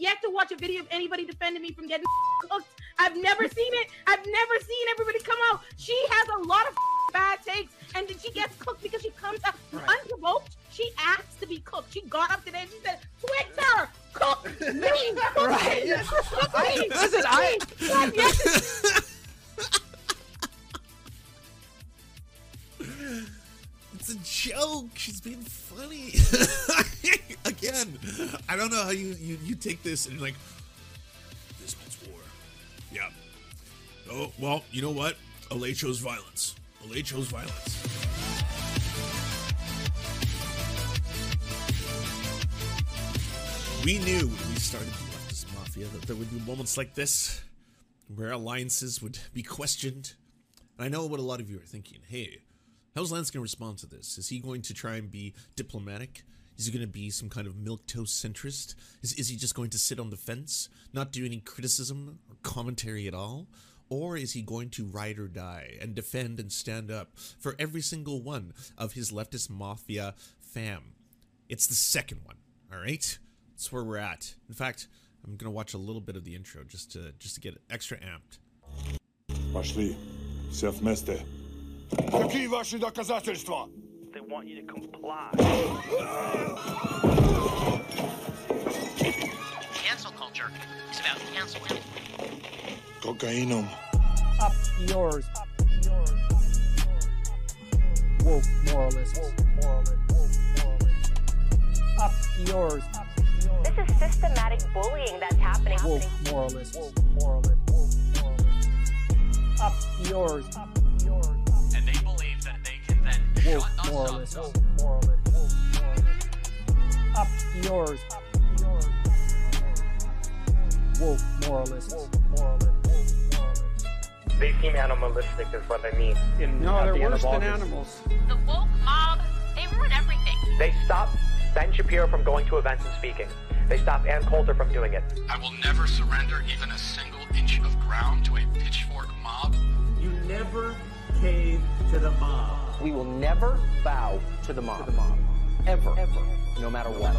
yet to watch a video of anybody defending me from getting cooked. I've never seen it. I've never seen everybody come out. She has a lot of bad takes, and then she gets cooked because she comes out Right. unprovoked. She asked to be cooked. She got up today and she said, "Twitter, cook me, cook Right. me, cook me." Listen, I- God, yes. It's a joke. She's being funny. Again, I don't know how you, you you take this and like, this means war. Yeah. Oh well, you know what? Olay chose violence. Olay chose violence. We knew when we started the leftist mafia that there would be moments like this where alliances would be questioned. And I know what a lot of you are thinking. Hey, how's Lance going to respond to this? Is he going to try and be diplomatic? Is he going to be some kind of milquetoast centrist? Is, is he just going to sit on the fence, not do any criticism or commentary at all? Or is he going to ride or die and defend and stand up for every single one of his leftist mafia fam? It's the second one, all right? That's where we're at. In fact, I'm gonna watch a little bit of the intro just to just to get extra amped. Пошли. Все вместе. Какие ваши доказательства? They want you to comply. Cancel culture is about canceling. Кокаином. Up yours. Up yours. Woke moralists. Up yours. This is systematic bullying that's happening. Woke moralists. Up yours. And can then Woke shut moralists. up. Up yours. Woke moralists. They seem animalistic, is what I mean. In, No, at they're the worse than animals. The woke mob, they ruin everything. They stop Ben Shapiro from going to events and speaking. They stop Ann Coulter from doing it. I will never surrender even a single inch of ground to a pitchfork mob. You never cave to the mob. We will never bow to the mob. Ever. Ever. No matter what.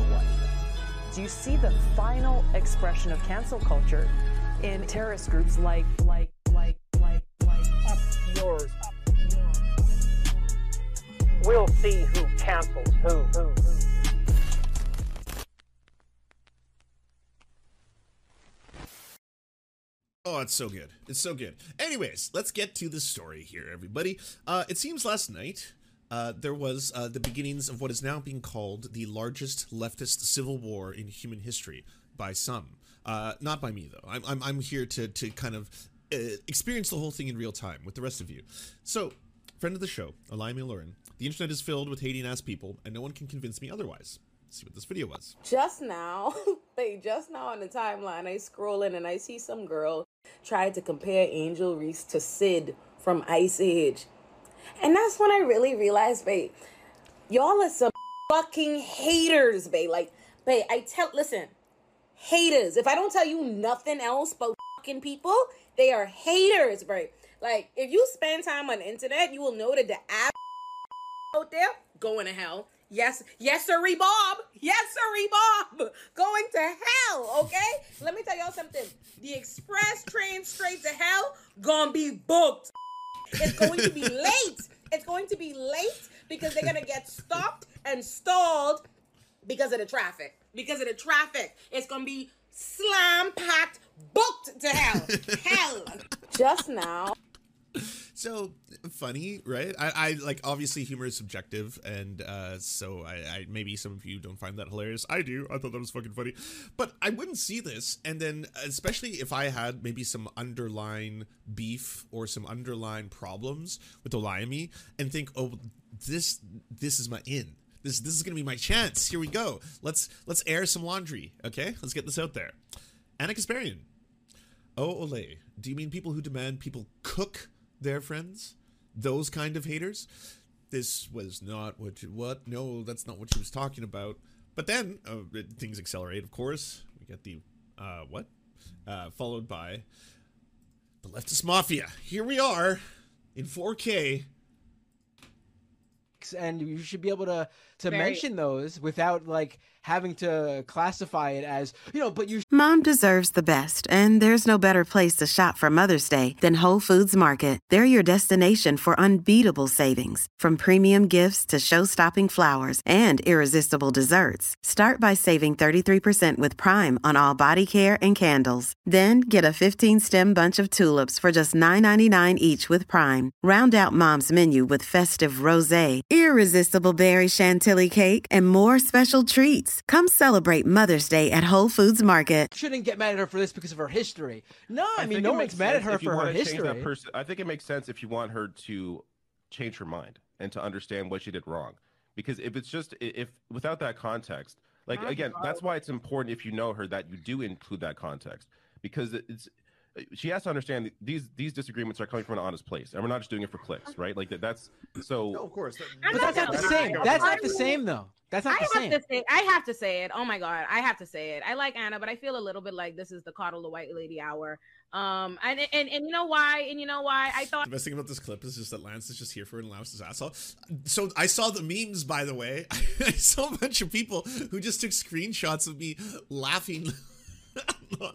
Do you see the final expression of cancel culture in terrorist groups like like like like like Up yours. We'll see who cancels who. who, who. Oh, it's so good. It's so good. Anyways, let's get to the story here, everybody. Uh, it seems last night uh, there was uh, the beginnings of what is now being called the largest leftist civil war in human history by some. Uh, not by me, though. I'm, I'm, I'm here to, to kind of uh, experience the whole thing in real time with the rest of you. So, friend of the show, Olayemi Olurin, the internet is filled with hating ass people, and no one can convince me otherwise. See what this video was. Just now, they just now on the timeline, I scroll in and I see some girl try to compare Angel Reese to Sid from Ice Age. And that's when I really realized, babe, y'all are some fucking haters, babe. Like, babe, I tell, listen, haters. If I don't tell you nothing else but fucking people, they are haters, babe. Like, if you spend time on internet, you will know that the app out there going to hell. Yes, yes, sirree, Bob. Yes, sirree, Bob. Going to hell, okay? Let me tell y'all something. The express train straight to hell gonna be booked. It's going to be late. It's going to be late because they're gonna get stopped and stalled because of the traffic. Because of the traffic. It's gonna be slam packed, booked to hell. hell. Just now. So funny right? I, I like obviously humor is subjective and uh so I, I maybe some of you don't find that hilarious. I do. I thought that was fucking funny. But i wouldn't see this and then especially if i had maybe some underlying beef or some underlying problems with Olayemi and think oh this this is my in. This this is gonna be my chance. Here we go. Let's let's air some laundry okay? Let's get this out there. Anna kasparian. Oh olay do you mean people who demand people cook their friends those kind of haters. This was not what you, what? No that's not what she was talking about. But then uh, things accelerate of course. We get the uh what? Uh followed by the leftist mafia. Here we are in 4k and you should be able to to Very- mention those without like having to classify it as you know. But you Mom deserves the best, and there's no better place to shop for Mother's Day than Whole Foods Market. They're your destination for unbeatable savings, from premium gifts to show-stopping flowers and irresistible desserts. Start by saving 33% with Prime on all body care and candles. Then get a 15-stem bunch of tulips for just $9.99 each with Prime. Round out Mom's menu with festive rosé, irresistible berry chantilly cake, and more special treats. Come celebrate Mother's Day at Whole Foods Market. shouldn't get mad at her for this because of her history. No, I, mean think no it one's mad at her for her history. that person- I think it makes sense if you want her to change her mind and to understand what she did wrong. Because if it's just if without that context, like again, that's why it's important if you know her that you do include that context because it's she has to understand that these these disagreements are coming from an honest place and we're not just doing it for clicks, right? Like that, that's so. No, of course. I'm but that's not the gonna same. That's not the same though. That's not I the have same. to say, I have to say it. Oh my god, I have to say it. I like Anna, but I feel a little bit like this is the coddle the white lady hour. Um, and and and you know why? And you know why? I thought The best thing about this clip is just that Lance is just here for it and Lance his ass off. So I saw the memes, by the way. I saw a bunch of people who just took screenshots of me laughing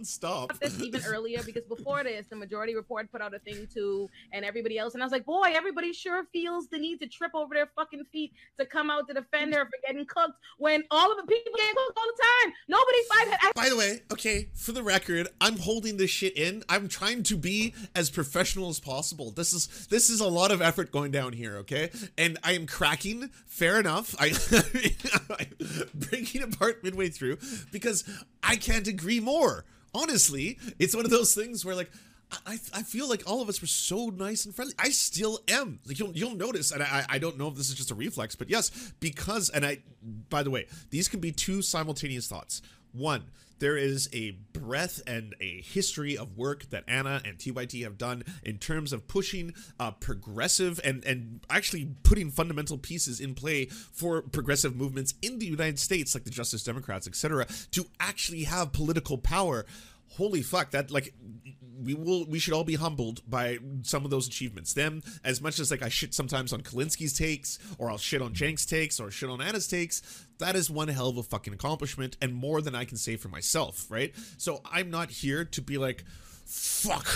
nonstop. this even earlier because before this, the majority report put out a thing too, and everybody else, and I was like, boy, everybody sure feels the need to trip over their fucking feet to come out to defend her for getting cooked when all of the people get cooked all the time. Nobody fight. I, By the way, okay, for the record, I'm holding this shit in. I'm trying to be as professional as possible. This is this is a lot of effort going down here, okay? And I am cracking. Fair enough. I I'm breaking apart midway through because I can't agree more. Honestly, it's one of those things where like I, I feel like all of us were so nice and friendly. I still am. Like you'll you'll notice, and I I don't know if this is just a reflex, but yes, because and I by the way, these can be two simultaneous thoughts. One, there is a breadth and a history of work that Anna and TYT have done in terms of pushing uh, progressive and and actually putting fundamental pieces in play for progressive movements in the United States, like the Justice Democrats, etc., to actually have political power. Holy fuck! That like we will we should all be humbled by some of those achievements. Them as much as like I shit sometimes on Kulinski's takes, or I'll shit on Cenk's takes, or shit on Anna's takes. That is one hell of a fucking accomplishment, and more than I can say for myself, right? So I'm not here to be like, fuck.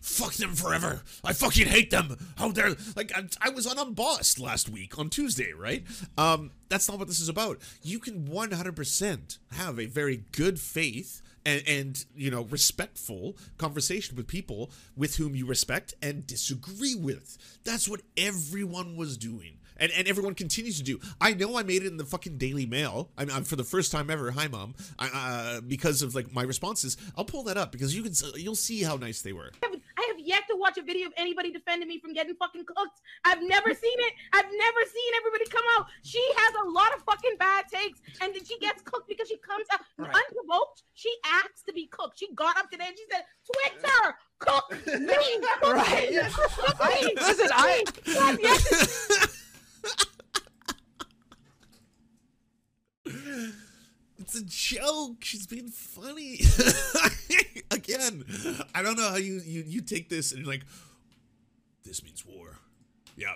Fuck them forever. I fucking hate them. How dare like I, I was on Unbossed last week on Tuesday, right? Um, that's not what this is about. You can 100% have a very good faith and, and you know respectful conversation with people with whom you respect and disagree with that's what everyone was doing and, and everyone continues to do i know i made it in the fucking daily mail i'm, I'm for the first time ever hi mom I, uh, because of like my responses i'll pull that up because you can you'll see how nice they were have, I have yet to watch a video of anybody defending me from getting fucking cooked. I've never seen it. I've never seen everybody come out. She has a lot of fucking bad takes, and then she gets cooked because she comes out unprovoked. She asks to be cooked. She got up today and she said, "Twitter, cook me, cook Right. me, cook I- me." listen, I- God, yes. It's a joke. She's being funny. Again, I don't know how you, you you take this and you're like, this means war. Yeah.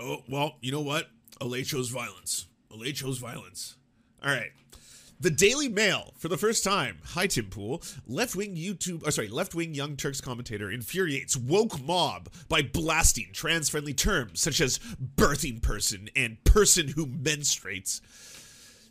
Oh well, you know what? Olay chose violence. Olay chose violence. All right. The Daily Mail, for the first time, hi Tim Pool, left wing YouTube, or sorry, left wing Young Turks commentator infuriates woke mob by blasting trans friendly terms such as birthing person and person who menstruates.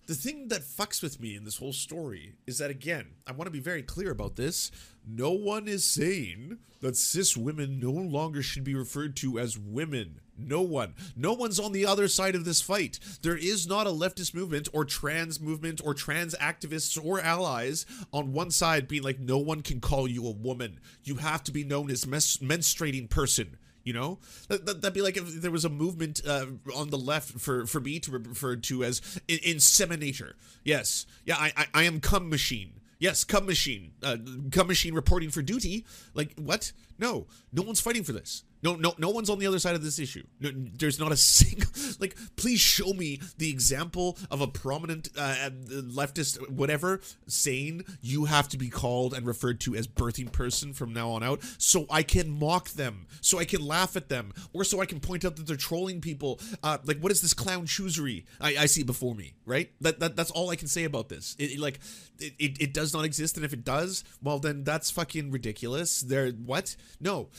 The thing that fucks with me in this whole story is that, again, I want to be very clear about this. No one is saying that cis women no longer should be referred to as women. No one. No one's on the other side of this fight. There is not a leftist movement or trans movement or trans activists or allies on one side being like, no one can call you a woman. You have to be known as mes- menstruating person. You know, that, that, would be like if there was a movement uh, on the left for, for me to be referred to as in, inseminator. Yes, yeah, I, I I am cum machine. Yes, cum machine. Uh, cum machine reporting for duty. Like what? No, no one's fighting for this. No, no, no one's on the other side of this issue. No, there's not a single. Like, please show me the example of a prominent uh, leftist, whatever, saying you have to be called and referred to as birthing person from now on out, so I can mock them, so I can laugh at them, or so I can point out that they're trolling people. Uh, like, what is this clown choosery? I, I see before me, right? That, that that's all I can say about this. It, it like, it, it, it does not exist, and if it does, well, then that's fucking ridiculous. There, what? No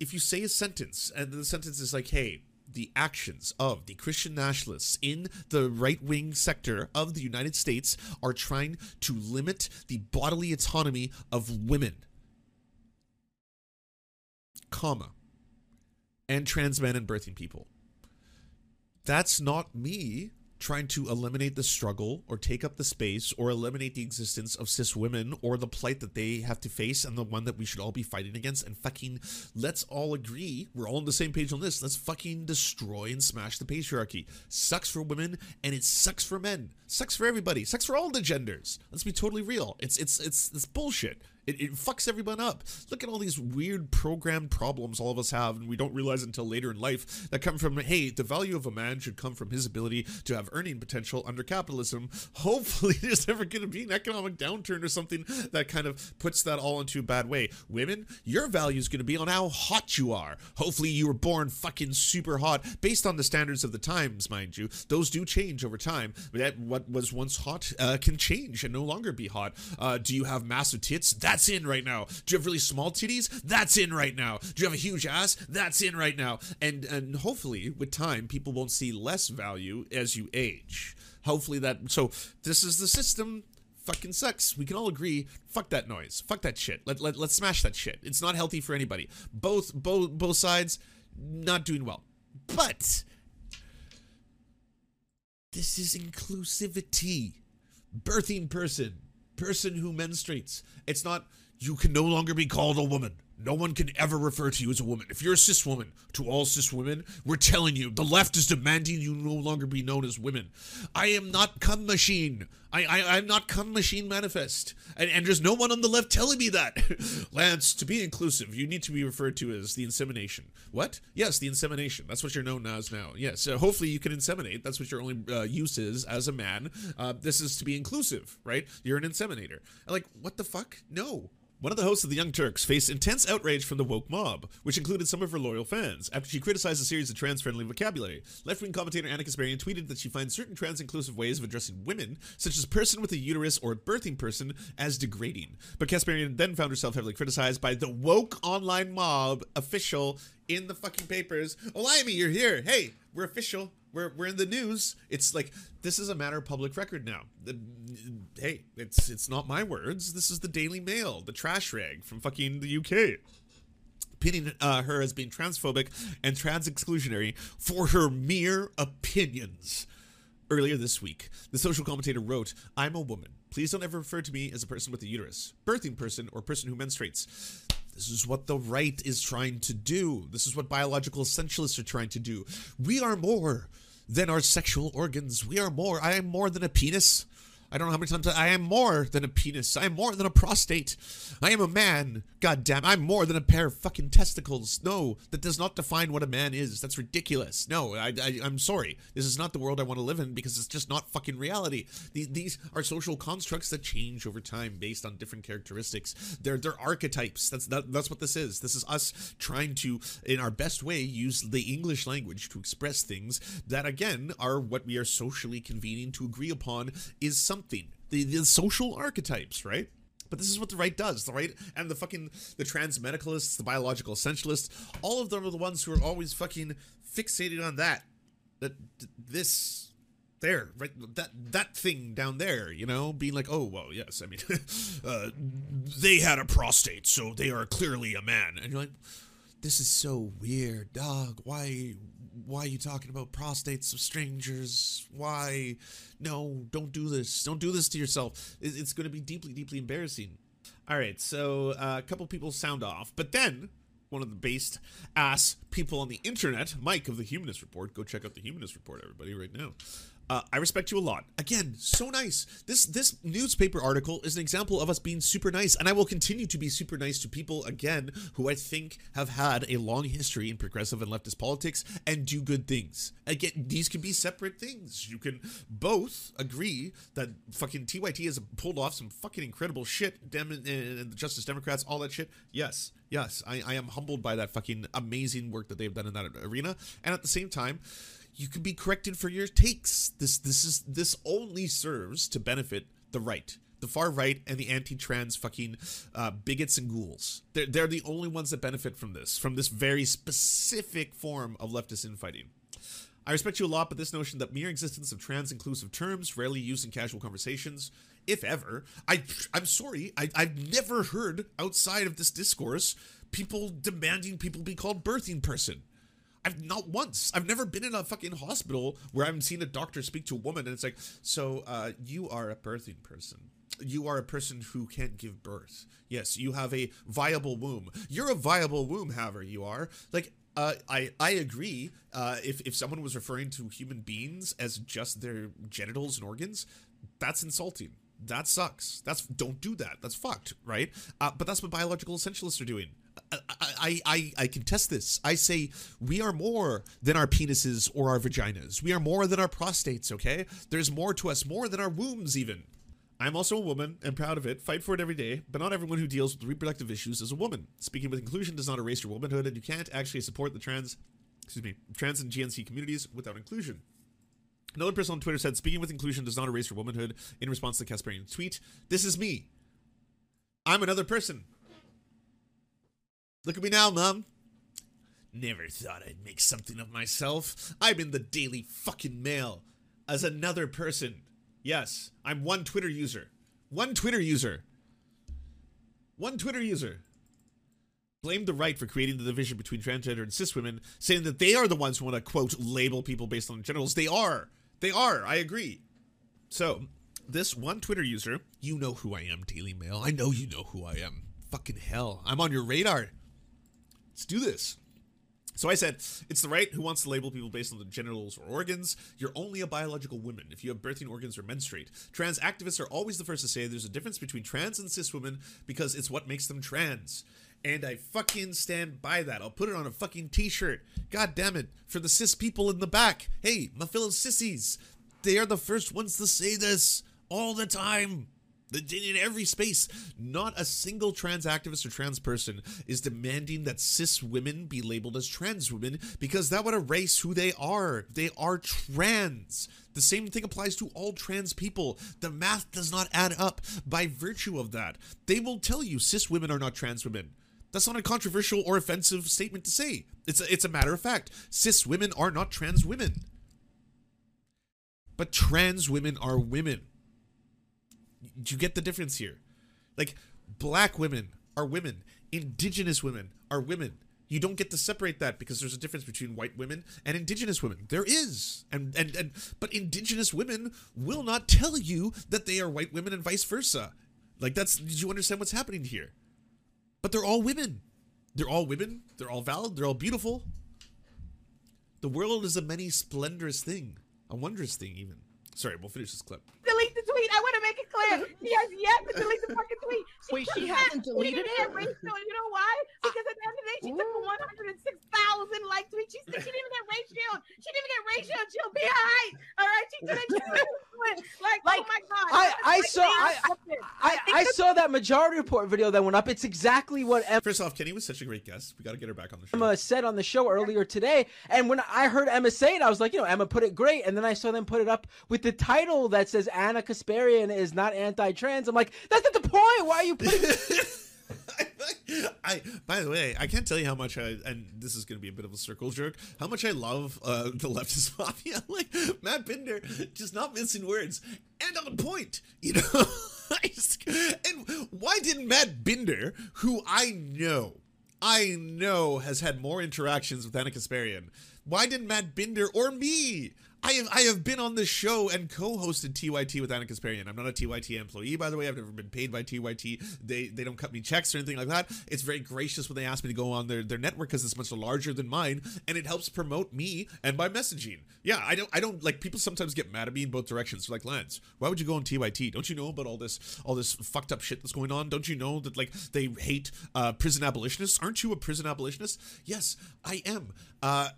if you say a sentence and the sentence is like, hey, the actions of the Christian nationalists in the right wing sector of the United States are trying to limit the bodily autonomy of women, comma, and trans men and birthing people. That's not me trying to eliminate the struggle or take up the space or eliminate the existence of cis women or the plight that they have to face and the one that we should all be fighting against and fucking let's all agree we're all on the same page on this let's fucking destroy and smash the patriarchy. Sucks for women and it sucks for men. Sucks for everybody. Sucks for all the genders. Let's be totally real. It's it's it's it's bullshit it, it fucks everyone up. Look at all these weird programmed problems all of us have, and we don't realize until later in life that come from, hey, the value of a man should come from his ability to have earning potential under capitalism. Hopefully, there's never going to be an economic downturn or something that kind of puts that all into a bad way. Women, your value is going to be on how hot you are. Hopefully, you were born fucking super hot based on the standards of the times, mind you. Those do change over time. That what was once hot uh, can change and no longer be hot. Uh, do you have massive tits? That's that's in right now. Do you have really small titties? That's in right now. Do you have a huge ass? That's in right now. And and hopefully with time people won't see less value as you age. Hopefully that so this is the system fucking sucks. We can all agree. Fuck that noise. Fuck that shit. Let, let, let's smash that shit. It's not healthy for anybody. Both both both sides not doing well. But this is inclusivity. Birthing person person who menstruates. It's not, you can no longer be called a woman. No one can ever refer to you as a woman. If you're a cis woman, to all cis women, we're telling you the left is demanding you no longer be known as women. I am not cum machine. I, I I'm not cum machine manifest. And, and there's no one on the left telling me that. Lance, to be inclusive, you need to be referred to as the insemination. What? Yes, the insemination. That's what you're known as now. Yes. So hopefully you can inseminate. That's what your only uh, use is as a man. Uh, this is to be inclusive, right? You're an inseminator. Like, what the fuck? No. One of the hosts of the Young Turks faced intense outrage from the woke mob, which included some of her loyal fans, after she criticized a series of trans-friendly vocabulary. Left-wing commentator Anna Kasparian tweeted that she finds certain trans-inclusive ways of addressing women, such as person with a uterus or birthing person, as degrading. But Kasparian then found herself heavily criticized by the woke online mob official in the fucking papers. Olayemi, you're here. Hey, we're official. We're, we're in the news. It's like this is a matter of public record now. The, hey, it's it's not my words. This is the Daily Mail, the trash rag from fucking the UK pinning uh, her as being transphobic and trans exclusionary for her mere opinions. Earlier this week, the social commentator wrote, I'm a woman. Please don't ever refer to me as a person with a uterus, birthing person, or person who menstruates. This is what the right is trying to do. This is what biological essentialists are trying to do. We are more than our sexual organs. We are more. I am more than a penis. I don't know how many times I, I am more than a penis. I am more than a prostate. I am a man. God damn, I'm more than a pair of fucking testicles. No, that does not define what a man is. That's ridiculous. No, I, I, am sorry. This is not the world I want to live in because it's just not fucking reality. These, these are social constructs that change over time based on different characteristics. They're, they're archetypes. That's that, that's what this is. This is us trying to, in our best way, use the English language to express things that, again, are what we are socially convening to agree upon is something something. The, the social archetypes, right? But this is what the right does, the right and the fucking the trans medicalists, the biological essentialists, all of them are the ones who are always fucking fixated on that. That this there, right that that thing down there, you know, being like, oh well, yes, I mean, uh, they had a prostate, so they are clearly a man, and you're like, this is so weird, dog. Why why are you talking about prostates of strangers? Why? No, don't do this. Don't do this to yourself. It's going to be deeply, deeply embarrassing. All right, so uh, a couple people sound off, but then one of the based ass people on the internet, Mike of the Humanist Report, go check out the Humanist Report, everybody, right now. Uh, I respect you a lot. Again, so nice. This this newspaper article is an example of us being super nice, and I will continue to be super nice to people again who I think have had a long history in progressive and leftist politics and do good things. Again, these can be separate things. You can both agree that fucking TYT has pulled off some fucking incredible shit. Dem and the Justice Democrats, all that shit. Yes, yes, I, I am humbled by that fucking amazing work that they've done in that arena, and at the same time you can be corrected for your takes. This this is this only serves to benefit the right, the far right, and the anti-trans fucking uh, bigots and ghouls. They're they're the only ones that benefit from this, from this very specific form of leftist infighting. I respect you a lot, but this notion that mere existence of trans inclusive terms, rarely used in casual conversations, if ever, I I'm sorry, I, I've never heard outside of this discourse people demanding people be called birthing person. I've not once. I've never been in a fucking hospital where I've seen a doctor speak to a woman and it's like, so uh, you are a birthing person. You are a person who can't give birth. Yes, you have a viable womb. You're a viable womb, however, you are. Like, uh, I I agree. Uh, if if someone was referring to human beings as just their genitals and organs, that's insulting. That sucks. That's don't do that. That's fucked, right? Uh, but that's what biological essentialists are doing. I, I, I contest this. I say we are more than our penises or our vaginas. We are more than our prostates, okay? There's more to us, more than our wombs, even. I'm also a woman and proud of it. Fight for it every day, but not everyone who deals with reproductive issues is a woman. Speaking with inclusion does not erase your womanhood, and you can't actually support the trans, excuse me, trans and GNC communities without inclusion. Another person on Twitter said, speaking with inclusion does not erase your womanhood in response to the Kasparian tweet. This is me. I'm another person. Look at me now, Mom. Never thought I'd make something of myself. I'm in the Daily fucking Mail as another person. Yes, I'm one Twitter user. One Twitter user. One Twitter user. Blamed the right for creating the division between transgender and cis women, saying that they are the ones who want to, quote, label people based on genitals. They are. They are. I agree. So, this one Twitter user, you know who I am, Daily Mail. I know you know who I am. Fucking hell. I'm on your radar. Let's do this. So I said, it's the right who wants to label people based on the genitals or organs. You're only a biological woman if you have birthing organs or menstruate. Trans activists are always the first to say there's a difference between trans and cis women because it's what makes them trans. And I fucking stand by that. I'll put it on a fucking t-shirt. God damn it. For the cis people in the back. Hey, my fellow sissies. They are the first ones to say this all the time in every space. Not a single trans activist or trans person is demanding that cis women be labeled as trans women because that would erase who they are. They are trans. The same thing applies to all trans people. The math does not add up by virtue of that. They will tell you cis women are not trans women. That's not a controversial or offensive statement to say. It's a, it's a matter of fact. Cis women are not trans women. But trans women are women. Do you get the difference here? Like, black women are women, indigenous women are women. You don't get to separate that because there's a difference between white women and indigenous women. There is. And and and but indigenous women will not tell you that they are white women and vice versa. Like that's did you understand what's happening here? But they're all women. They're all women. They're all valid. They're all beautiful. The world is a many splendorous thing, a wondrous thing even. Sorry, we'll finish this clip. Delete the tweet. I want to make it clear. She has yet to delete the fucking tweet. She Wait, she hasn't that- deleted she it? didn't get ratio. You know why? Ah. Because at the end of the day, she took a 106,000 like tweet. She, she didn't even get ratio. She didn't even get ratio. She'll be alright. All right. She didn't get like, like, oh my god. I, I Like, saw I, I, I saw that majority report video that went up. It's exactly what Emma First off, Kenny was such a great guest. We got to get her back on the show. Emma said on the show earlier today. And when I heard Emma say it, I was like, you know, Emma put it great. And then I saw them put it up with the title that says Anna Kasparian is not anti-trans. I'm like, that's not the point. Why are you putting? I by the way, I can't tell you how much I and this is gonna be a bit of a circle jerk, how much I love uh the leftist mafia. Like Matt Binder just not missing words and on point, you know. And why didn't Matt Binder, who I know, I know has had more interactions with Anna Kasparian, why didn't Matt Binder or me I have I have been on this show and co-hosted TYT with Anna Kasparian. I'm not a TYT employee, by the way. I've never been paid by TYT. They they don't cut me checks or anything like that. It's very gracious when they ask me to go on their, their network because it's much larger than mine, and it helps promote me and my messaging. Yeah, I don't I don't like people sometimes get mad at me in both directions. They're like Lance, why would you go on TYT? Don't you know about all this all this fucked up shit that's going on? Don't you know that like they hate uh, prison abolitionists? Aren't you a prison abolitionist? Yes, I am. Uh,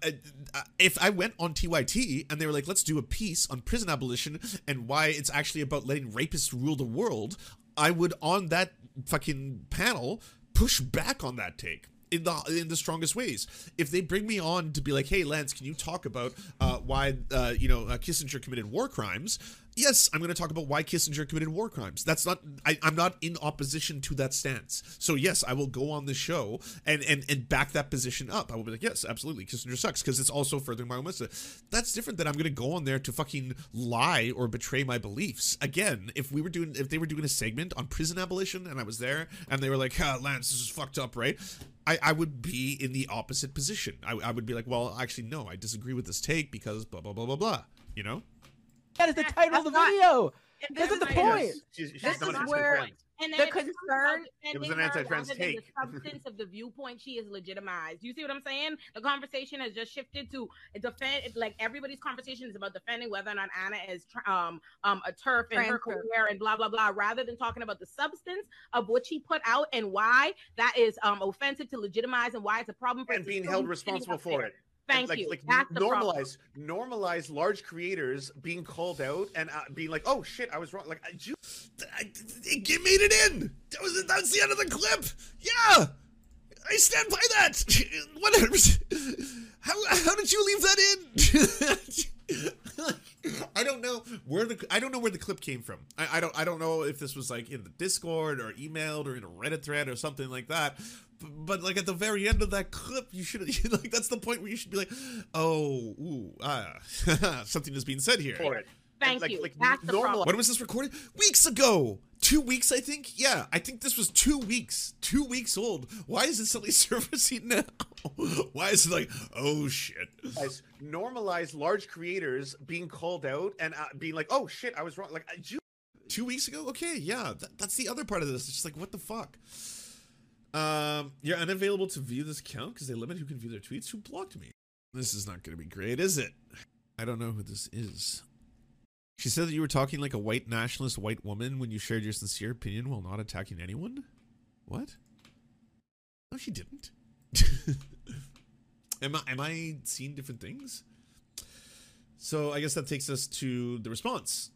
uh, if I went on TYT and they were like, let's do a piece on prison abolition and why it's actually about letting rapists rule the world, I would on that fucking panel push back on that take in the in the strongest ways. If they bring me on to be like, "Hey, Lance, can you talk about uh, why uh, you know uh, Kissinger committed war crimes?" Yes, I'm going to talk about why Kissinger committed war crimes. That's not I, I'm not in opposition to that stance. So yes, I will go on the show and and and back that position up. I will be like, yes, absolutely, Kissinger sucks because it's also furthering my own message. That's different than I'm going to go on there to fucking lie or betray my beliefs. Again, if we were doing if they were doing a segment on prison abolition and I was there and they were like, ah, Lance, this is fucked up, right? I, I would be in the opposite position. I, I would be like, well, actually, no, I disagree with this take because blah blah blah blah blah. You know? That is the title of the video. That's the point. She's, she's This not is answering where and The then it concern- It was an anti-trans take. The substance of the viewpoint she is legitimized. You see what I'm saying? The conversation has just shifted to defend. Like everybody's conversation is about defending whether or not Anna is um um a TERF in her career and blah blah blah, rather than talking about the substance of what she put out and why that is um offensive to legitimize and why it's a problem for and being held responsible for there. it. Thank like, you. Like That's normalize, normalize large creators being called out and uh, being like, "Oh shit, I was wrong." Like, I, you, I, it made it in. That was that's the end of the clip. Yeah, I stand by that. One hundred. How how did you leave that in? I don't know where the I don't know where the clip came from. I, I don't I don't know if this was like in the Discord or emailed or in a Reddit thread or something like that. B- But like at the very end of that clip, you should like that's the point where you should be like, oh, ooh, ah, something is being said here. For it. Thank like, you. Like That's the problem. When was this recorded? Weeks ago. Two weeks, I think. Yeah, I think this was two weeks. Two weeks old. Why is it suddenly surfacing now? Why is it like, oh shit? Guys, normalize large creators being called out and uh, being like, "Oh shit, I was wrong." Like, I, you, Two weeks ago? Okay, yeah. That, that's the other part of this. It's just like, what the fuck? Um, you're unavailable to view this account because they limit who can view their tweets. Who blocked me? This is not going to be great, is it? I don't know who this is. She said that you were talking like a white nationalist white woman when you shared your sincere opinion while not attacking anyone. What? No, she didn't. am I am I seeing different things? So I guess that takes us to the response.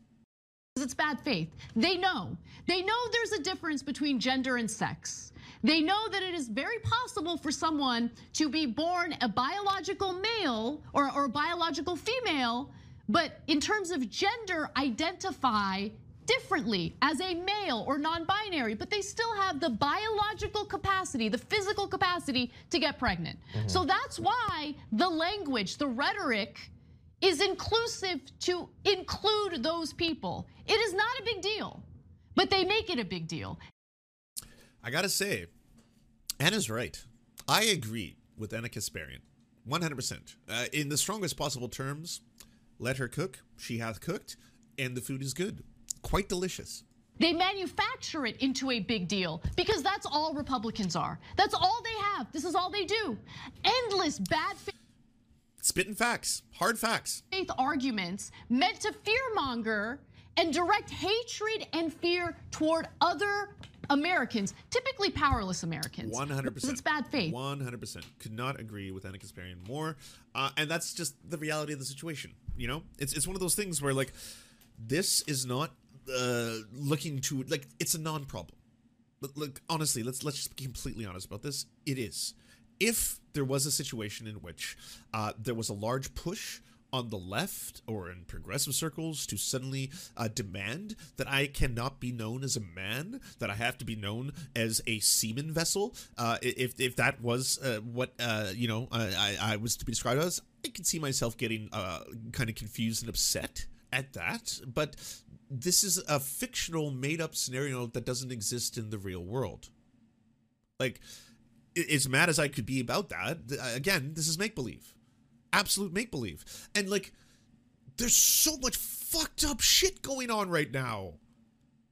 It's bad faith. They know. They know there's a difference between gender and sex. They know that it is very possible for someone to be born a biological male or, or a biological female, but in terms of gender, identify differently as a male or non binary, but they still have the biological capacity, the physical capacity to get pregnant. Mhm. So that's why the language, the rhetoric, is inclusive to include those people. It is not a big deal, but they make it a big deal. I gotta say, Anna's right. I agree with Anna Kasparian, 100%. Uh, in the strongest possible terms, let her cook. She hath cooked, and the food is good. Quite delicious. They manufacture it into a big deal because that's all Republicans are. That's all they have. This is all they do. Endless bad Spitting facts, hard facts. faith arguments meant to fearmonger and direct hatred and fear toward other Americans, typically powerless Americans. 100%. It's bad faith. 100%. Could not agree with Anna Kasparian more. Uh, and that's just the reality of the situation. You know, it's, it's one of those things where, like, this is not uh, looking to, like, it's a non problem. But, look, honestly, let's, let's just be completely honest about this. It is. If there was a situation in which uh, there was a large push on the left or in progressive circles to suddenly uh, demand that I cannot be known as a man, that I have to be known as a semen vessel. Uh, if, if that was uh, what uh, you know I, I was to be described as, I could see myself getting uh, kind of confused and upset at that. But this is a fictional, made up scenario that doesn't exist in the real world. Like, as mad as I could be about that, again, this is make believe absolute make believe. And like there's so much fucked up shit going on right now.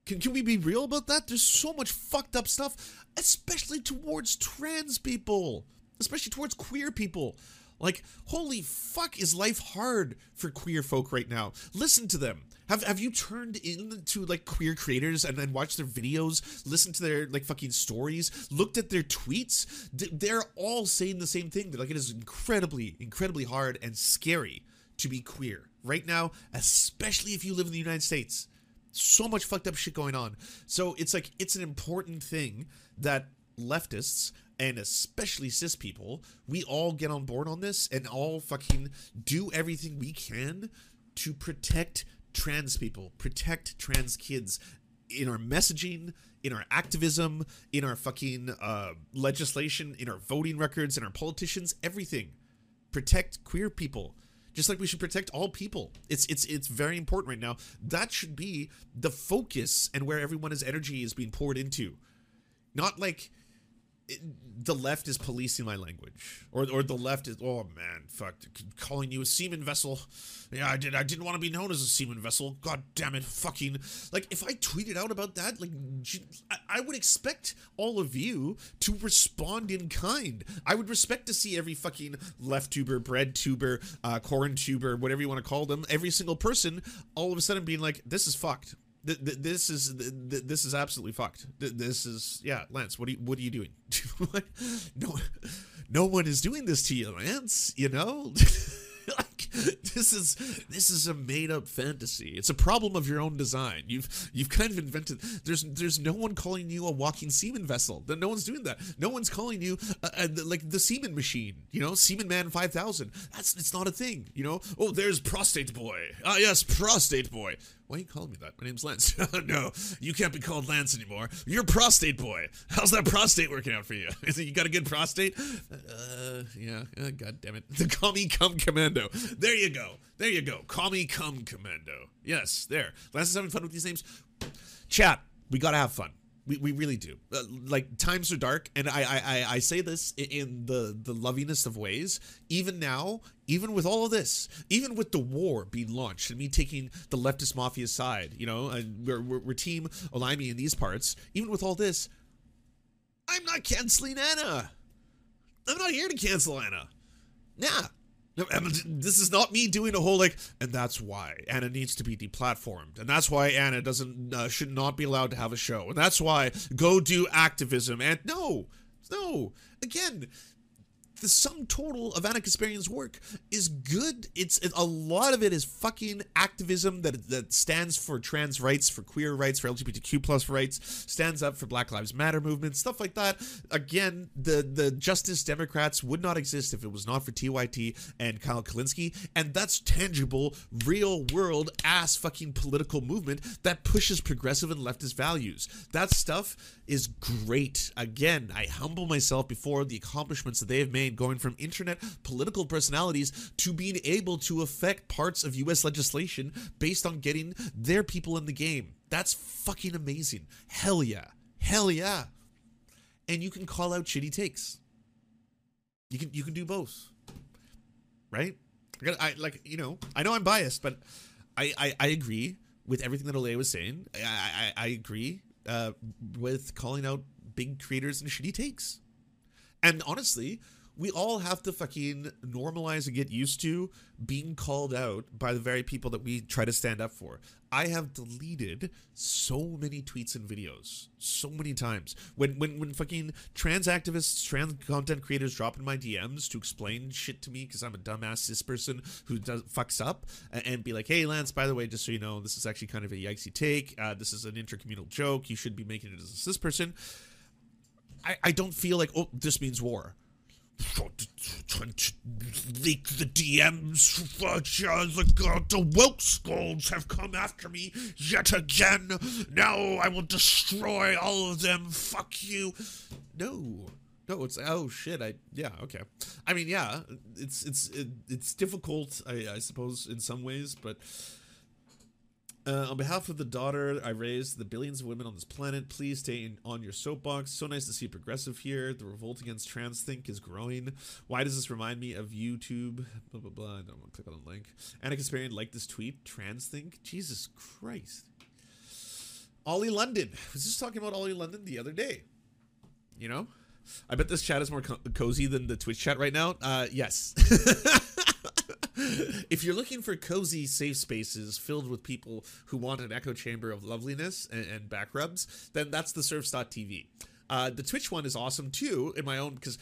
Can, can we be real about that? There's so much fucked up stuff, especially towards trans people, especially towards queer people. Like, holy fuck, is life hard for queer folk right now? Listen to them. Have have you turned into like queer creators and then watched their videos, listened to their like fucking stories, looked at their tweets? Th- They're all saying the same thing. They're like, it is incredibly, incredibly hard and scary to be queer right now, especially if you live in the United States so much fucked up shit going on. So it's like it's an important thing that leftists and especially cis people, we all get on board on this and all fucking do everything we can to protect trans people, protect trans kids in our messaging, in our activism, in our fucking uh, legislation, in our voting records, in our politicians, everything. Protect queer people just like we should protect all people. It's it's it's very important right now. That should be the focus and where everyone's energy is being poured into. Not like it, the left is policing my language. Or or the left is oh man fuck calling you a semen vessel. Yeah i did i didn't want to be known as a semen vessel. God damn it fucking. Like if i tweeted out about that like I would expect all of you to respond in kind. I would respect to see every fucking left tuber bread tuber uh corn tuber whatever you want to call them every single person all of a sudden being like this is fucked Th- th- this is th- th- this is absolutely fucked. This is yeah, Lance. What are you what are you doing? no, no one is doing this to you, Lance. You know, like this is this is a made up fantasy. It's a problem of your own design. You've you've kind of invented. There's there's no one calling you a walking semen vessel. No one's doing that. No one's calling you uh, uh, like the semen machine. You know, Semen Man five thousand. That's it's not a thing. You know. Oh, there's prostate boy. Ah, yes, prostate boy. Why are you calling me that? My name's Lance. no, you can't be called Lance anymore. You're prostate boy. How's that prostate working out for you? Is it you got a good prostate? Uh, yeah. Uh, God damn it. The call me come commando. There you go. There you go. Call me come commando. Yes, there. Lance is having fun with these names. Chat. We gotta have fun. We, we really do. Uh, like times are dark, and I, I I say this in the the lovingest of ways. Even now, even with all of this, even with the war being launched and me taking the leftist mafia side, you know, and we're we're, we're team Olayemi in these parts. Even with all this, I'm not canceling Anna. I'm not here to cancel Anna. Nah. No, this is not me doing a whole like, and that's why Anna needs to be deplatformed, and that's why Anna doesn't uh, should not be allowed to have a show, and that's why go do activism. And no, no, again, the sum total of Anna Kasparian's work is good. It's it, a lot of it is fucking activism that that stands for trans rights, for queer rights, for LGBTQ plus rights, stands up for Black Lives Matter movement, stuff like that. Again, the the Justice Democrats would not exist if it was not for TYT and Kyle Kulinski, and that's tangible, real world ass fucking political movement that pushes progressive and leftist values. That stuff is great. Again, I humble myself before the accomplishments that they have made going from internet political personalities to being able to affect parts of US legislation based on getting their people in the game. That's fucking amazing. Hell yeah. Hell yeah. And you can call out shitty takes. You can you can do both. Right? I, like you know, I know I'm biased, but I I, I agree with everything that Olay was saying. I I, I agree uh, with calling out big creators and shitty takes. And honestly, we all have to fucking normalize and get used to being called out by the very people that we try to stand up for. I have deleted so many tweets and videos so many times. When when when fucking trans activists, trans content creators drop in my DMs to explain shit to me because I'm a dumbass cis person who does fucks up and be like, "Hey Lance, by the way, just so you know, this is actually kind of a yikesy take. Uh, this is an intercommunal joke. You should be making it as a cis person." I, I don't feel like oh this means war. Leak the DMs. The, god, the woke scolds have come after me yet again. Now I will destroy all of them. Fuck you. No. No, it's oh shit. I yeah okay. I mean yeah, it's it's it, it's difficult I, I suppose in some ways, but Uh, on behalf of the daughter I raised, the billions of women on this planet, please stay in, on your soapbox. So nice to see progressive here. The revolt against trans think is growing. Why does this remind me of YouTube? Blah blah blah. I don't want to click on the link. Anna Kasparian liked this tweet. Trans think. Jesus Christ. Ollie London. I was just talking about Ollie London the other day. You know, I bet this chat is more co- cozy than the Twitch chat right now. Uh, yes. if you're looking for cozy safe spaces filled with people who want an echo chamber of loveliness and, and back rubs, then that's the serfs.tv. Uh, the Twitch one is awesome too, in my own, because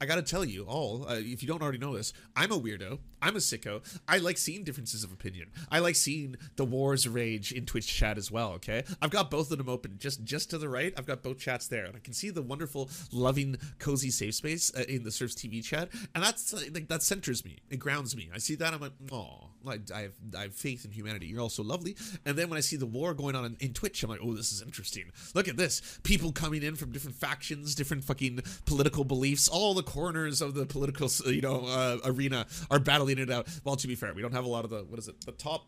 I gotta tell you all, uh, if you don't already know this, I'm a weirdo. I'm a sicko. I like seeing differences of opinion. I like seeing the wars rage in Twitch chat as well. Okay, I've got both of them open. Just just to the right, I've got both chats there, and I can see the wonderful, loving, cozy safe space uh, in the Serfs TV chat, and that's uh, like that centers me. It grounds me. I see that, I'm like, oh, like I have I have faith in humanity. You're all so lovely. And then when I see the war going on in, in Twitch, I'm like, oh, this is interesting. Look at this. People coming in from different factions, different fucking political beliefs, all the corners of the political, you know, uh, arena are battling it out. Well, to be fair, we don't have a lot of the what is it, the top,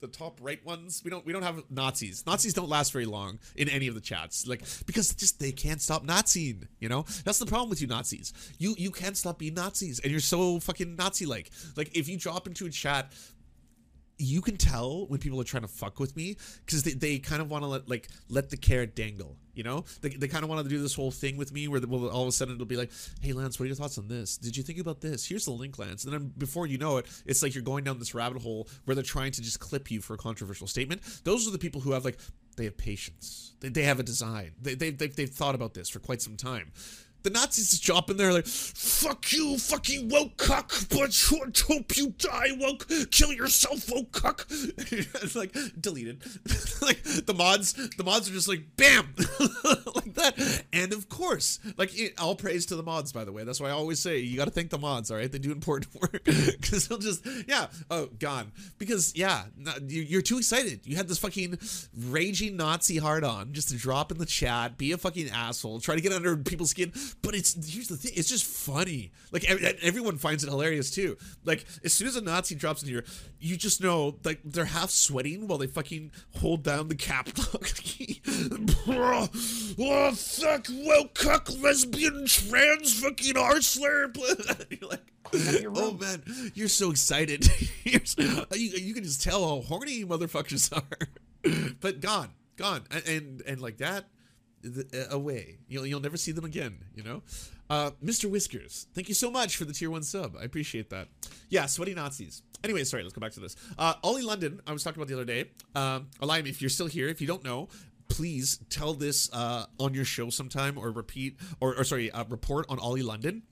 the top right ones. We don't we don't have Nazis. Nazis don't last very long in any of the chats, like because just they can't stop Naziing. You know, that's the problem with you Nazis. You you can't stop being Nazis, and you're so fucking Nazi like. Like if you drop into a chat you can tell when people are trying to fuck with me because they, they kind of want to let like let the carrot dangle you know? They, they kind of want to do this whole thing with me where the, well, all of a sudden it'll be like hey lance what are your thoughts on this? Did you think about this? Here's the link lance. And then before you know it it's like you're going down this rabbit hole where they're trying to just clip you for a controversial statement. Those are the people who have like they have patience. They, they have a design. They, they, they've, they've thought about this for quite some time the Nazis just drop in there like, fuck you, fucking woke cuck, but hope you die, woke, kill yourself, woke cuck. it's like deleted. like the mods, the mods are just like, bam, like that. And of course, like it, all praise to the mods, by the way. That's why I always say you got to thank the mods. All right, they do important work because they'll just, yeah, oh, gone. Because yeah, you- you're too excited. You had this fucking raging Nazi hard on just to drop in the chat, be a fucking asshole, try to get under people's skin. But it's here's the thing, it's just funny. Like everyone finds it hilarious too. Like as soon as a Nazi drops in here, you just know like they're half sweating while they fucking hold down the cap lock key. oh fuck, well cuck, lesbian, trans, fucking arsler. You're like, oh man, you're so excited. You're so- you, you can just tell how horny motherfuckers are. but gone, gone, and and, and like that away. You'll you'll never see them again. You know, uh, Mr. Whiskers, thank you so much for the tier one sub. I appreciate that. Yeah, sweaty Nazis. Anyway, sorry. Let's go back to this. Uh, Ollie London, I was talking about the other day. Um, Olayemi, if you're still here, if you don't know. Please tell this uh, on your show sometime, or repeat, or, or sorry, uh, report on Ollie London.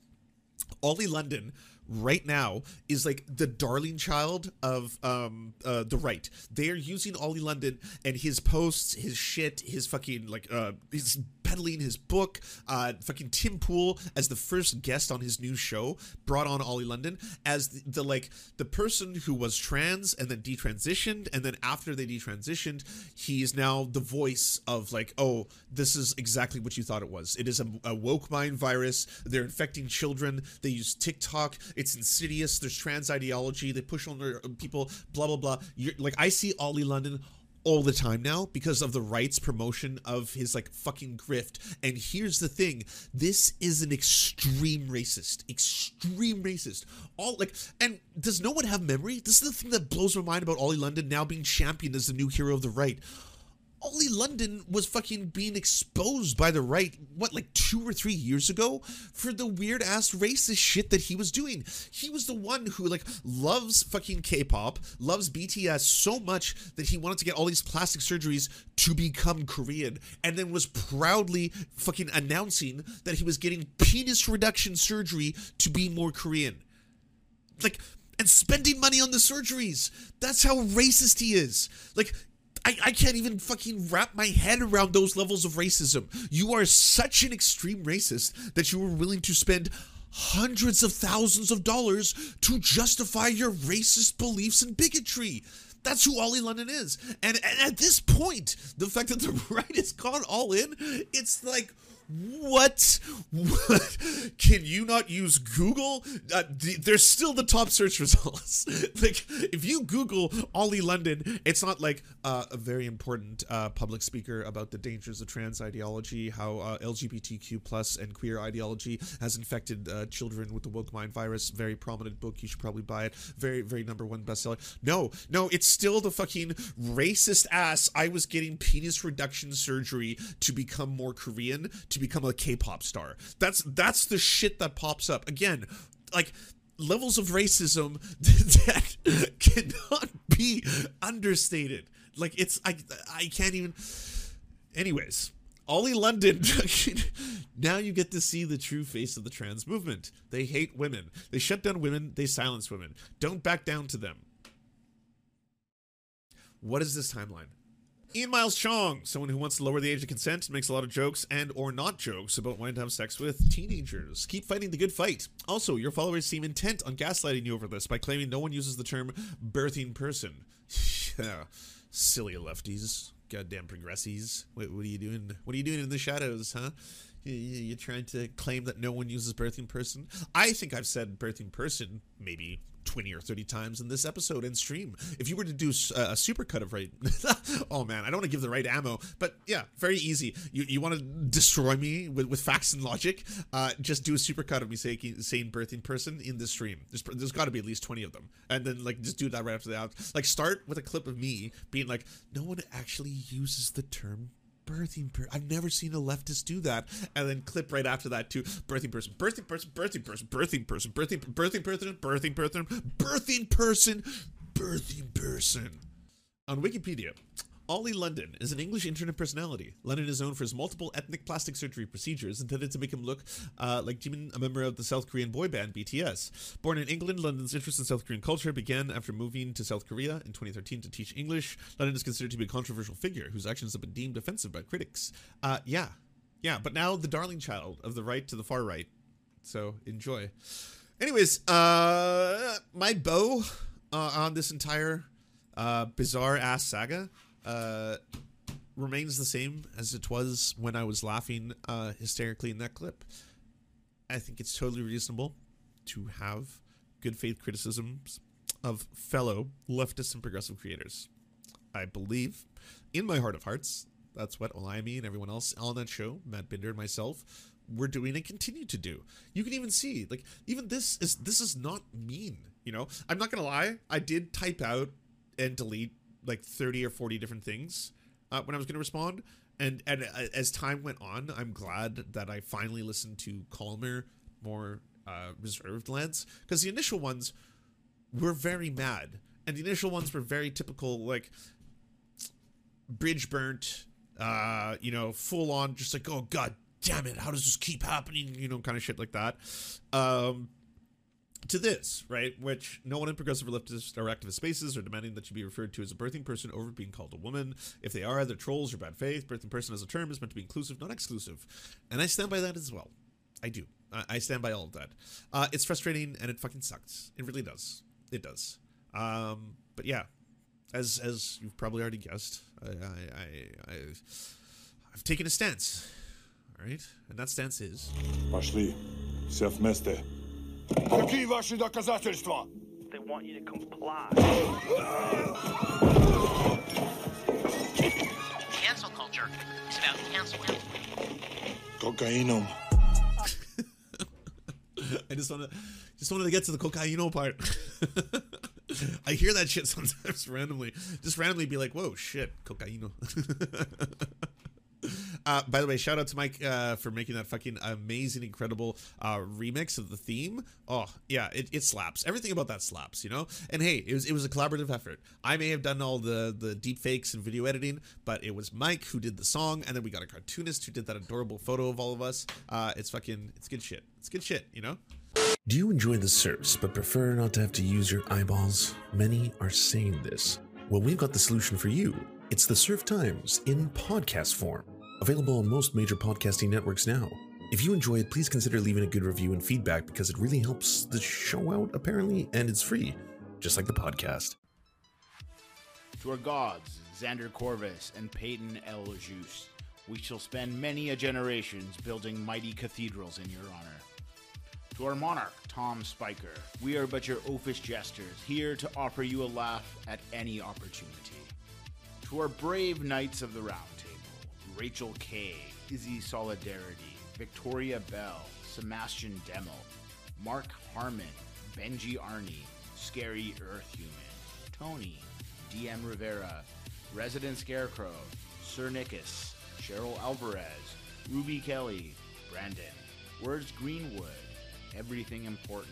Ollie London right now is like the darling child of um uh the right. They are using Ollie London and his posts, his shit, his fucking like uh he's peddling his book. Uh fucking Tim Pool as the first guest on his new show brought on Ollie London as the, the like the person who was trans and then detransitioned and then after they detransitioned, he is now the voice of like, oh, this is exactly what you thought it was. It is a, a woke mind virus. They're infecting children. They use TikTok. It's insidious. There's trans ideology. They push on their uh, people. Blah blah blah. You're, like I see Ollie London all the time now because of the right's promotion of his like fucking grift. And here's the thing: this is an extreme racist, extreme racist. All like, and does no one have memory? This is the thing that blows my mind about Ollie London now being championed as the new hero of the right. Ollie London was fucking being exposed by the right, what, like two or three years ago for the weird ass racist shit that he was doing. He was the one who, like, loves fucking K pop, loves BTS so much that he wanted to get all these plastic surgeries to become Korean, and then was proudly fucking announcing that he was getting penis reduction surgery to be more Korean like and spending money on the surgeries. That's how racist he is. Like I, I can't even fucking wrap my head around those levels of racism. You are such an extreme racist that you were willing to spend hundreds of thousands of dollars to justify your racist beliefs and bigotry. That's who Ollie London is. And, and at this point, the fact that the right has gone all in, it's like, What? What? Can you not use Google? Uh, there's still the top search results. like, if you Google Ollie London, it's not like uh, a very important uh, public speaker about the dangers of trans ideology, how uh, LGBTQ plus and queer ideology has infected uh, children with the woke mind virus. Very prominent book. You should probably buy it. Very, very number one bestseller. No, no, it's still the fucking racist ass. I was getting penis reduction surgery to become more Korean, to become a K-pop star. That's that's the shit that pops up again. Like levels of racism that cannot be understated. Like it's I I can't even. Anyways, Ollie London. now you get to see the true face of the trans movement. They hate women. They shut down women. They silence women. Don't back down to them. What is this timeline? Ian Miles Cheong, someone who wants to lower the age of consent, makes a lot of jokes and or not jokes about wanting to have sex with teenagers. Keep fighting the good fight. Also, your followers seem intent on gaslighting you over this by claiming no one uses the term birthing person. yeah, silly lefties, goddamn progressies. What, what are you doing? What are you doing in the shadows, huh? You- you- You're trying to claim that no one uses birthing person. I think I've said birthing person maybe 20 or 30 times in this episode and stream. If you were to do a, super cut of right, oh man, I don't want to give the right ammo, but yeah, very easy. You, you want to destroy me with, with facts and logic? Uh, just do a super cut of me saying, saying birthing person in this stream. There's, there's got to be at least 20 of them. And then like just do that right after that. Like start with a clip of me being like, no one actually uses the term birthing person. I've never seen a leftist do that. And then clip right after that to birthing person, birthing person, birthing person, birthing person, birthing birthing person, birthing person, birthing person, birthing person. On Wikipedia, Ollie London is an English internet personality. London is known for his multiple ethnic plastic surgery procedures intended to make him look uh, like Jimin, a member of the South Korean boy band BTS. Born in England, London's interest in South Korean culture began after moving to South Korea in 2013 to teach English. London is considered to be a controversial figure whose actions have been deemed offensive by critics. Uh, yeah, yeah, but now the darling child of the right to the far right. So enjoy. Anyways, uh, my bow uh, on this entire uh, bizarre ass saga uh, remains the same as it was when I was laughing uh, hysterically in that clip. I think it's totally reasonable to have good faith criticisms of fellow leftist and progressive creators. I believe, in my heart of hearts, that's what Olayemi and everyone else on that show, Matt Binder and myself, we're doing and continue to do. You can even see, like, even this is this is not mean. You know, I'm not gonna lie. I did type out and delete like 30 or 40 different things uh, when I was gonna respond, and and uh, as time went on, I'm glad that I finally listened to calmer, more uh, reserved lens because the initial ones were very mad, and the initial ones were very typical, like bridge burnt, uh, you know, full on, just like, oh god damn it, how does this keep happening? You know, kind of shit like that. Um, to this, right, which no one in progressive or leftist or activist spaces are demanding that you be referred to as a birthing person over being called a woman. If they are, they're trolls or bad faith. Birthing person as a term is meant to be inclusive, not exclusive. And I stand by that as well. I do. I, I stand by all of that. Uh, it's frustrating and it fucking sucks. It really does. It does. Um, but yeah, as as you've probably already guessed, I, I, I, I I've taken a stance. All right, and that stance is Пошли. Все вместе. Какие ваши доказательства? They want you to comply. Cancel culture is about canceling. Кокаином. I just want to just wanted to get to the cocaino part. I hear that shit sometimes randomly, just randomly be like, "Whoa, shit, cocaino." Uh, by the way, shout out to Mike uh, for making that fucking amazing, incredible uh, remix of the theme. Oh yeah, it, it slaps. Everything about that slaps, you know. And hey, it was it was a collaborative effort. I may have done all the the deep fakes and video editing, but it was Mike who did the song, and then we got a cartoonist who did that adorable photo of all of us. Uh, it's fucking it's good shit. It's good shit, you know. Do you enjoy the Serfs but prefer not to have to use your eyeballs? Many are saying this. Well, we've got the solution for you. It's the Serf Times in podcast form, available on most major podcasting networks now. If you enjoy it, please consider leaving a good review and feedback because it really helps the show out, apparently, and it's free, just like the podcast. To our gods, Xander Corvus and Peyton L. Juice, We shall spend many a generations building mighty cathedrals in your honor. To our monarch, Tom Spiker, we are but your oafish jesters, here to offer you a laugh at any opportunity. To our brave knights of the Round Rachel Kay, Izzy Solidarity, Victoria Bell, Sebastian Demo, Mark Harmon, Benji Arnie, Scary Earth Human, Tony, DM Rivera, Resident Scarecrow, Sir Nickus, Cheryl Alvarez, Ruby Kelly, Brandon, Words Greenwood, Everything Important,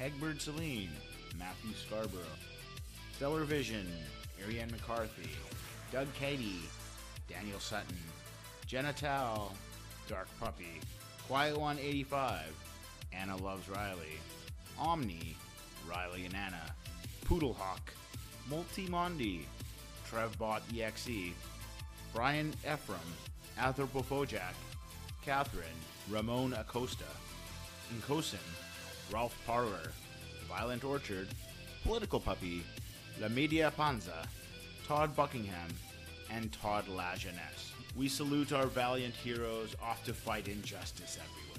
Hegbert Celine, Matthew Scarborough, Stellar Vision, Ariane McCarthy, Doug Cady, Daniel Sutton, Jenna Tao, Dark Puppy, Quiet One 85, Anna Loves Riley, Omni, Riley and Anna, Poodlehawk, Multimondi, Trevbot EXE, Brian Ephraim, Anthropophojack, Catherine, Ramon Acosta, Incosin, Ralph Parler, Violent Orchard, Political Puppy, La Media Panza, Todd Buckingham, and Todd Lajeunesse. We salute our valiant heroes off to fight injustice everywhere.